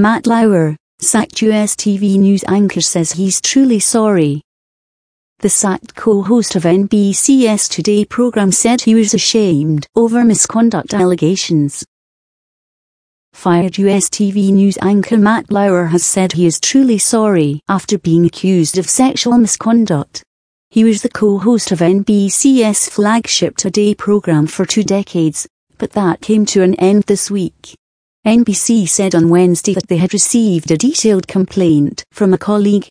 Matt Lauer, sacked US TV news anchor says he's truly sorry. The sacked co-host of NBC's Today program said he was ashamed over misconduct allegations. Fired US TV news anchor Matt Lauer has said he is truly sorry after being accused of sexual misconduct. He was the co-host of NBC's flagship Today program for two decades, but that came to an end this week. NBC said on Wednesday that they had received a detailed complaint from a colleague.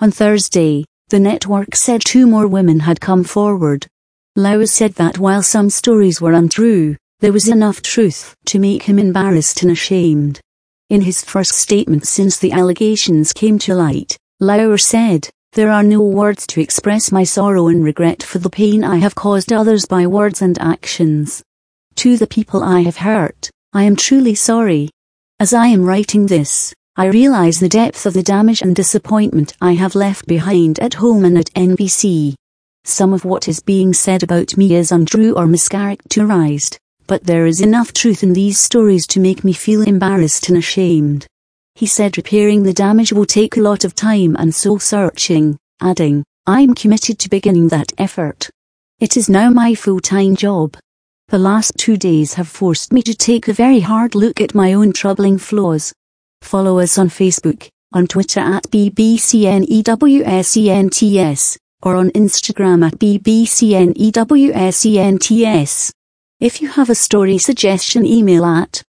On Thursday, the network said two more women had come forward. Lauer said that while some stories were untrue, there was enough truth to make him embarrassed and ashamed. In his first statement since the allegations came to light, Lauer said, There are no words to express my sorrow and regret for the pain I have caused others by words and actions. To the people I have hurt, I am truly sorry. As I am writing this, I realize the depth of the damage and disappointment I have left behind at home and at NBC. Some of what is being said about me is untrue or mischaracterized but there is enough truth in these stories to make me feel embarrassed and ashamed. He said repairing the damage will take a lot of time and soul searching, adding, I'm committed to beginning that effort. It is now my full-time job. The last two days have forced me to take a very hard look at my own troubling flaws. Follow us on Facebook, on Twitter at BBCNEWSENTS, or on Instagram at BBCNEWSENTS. If you have a story suggestion email at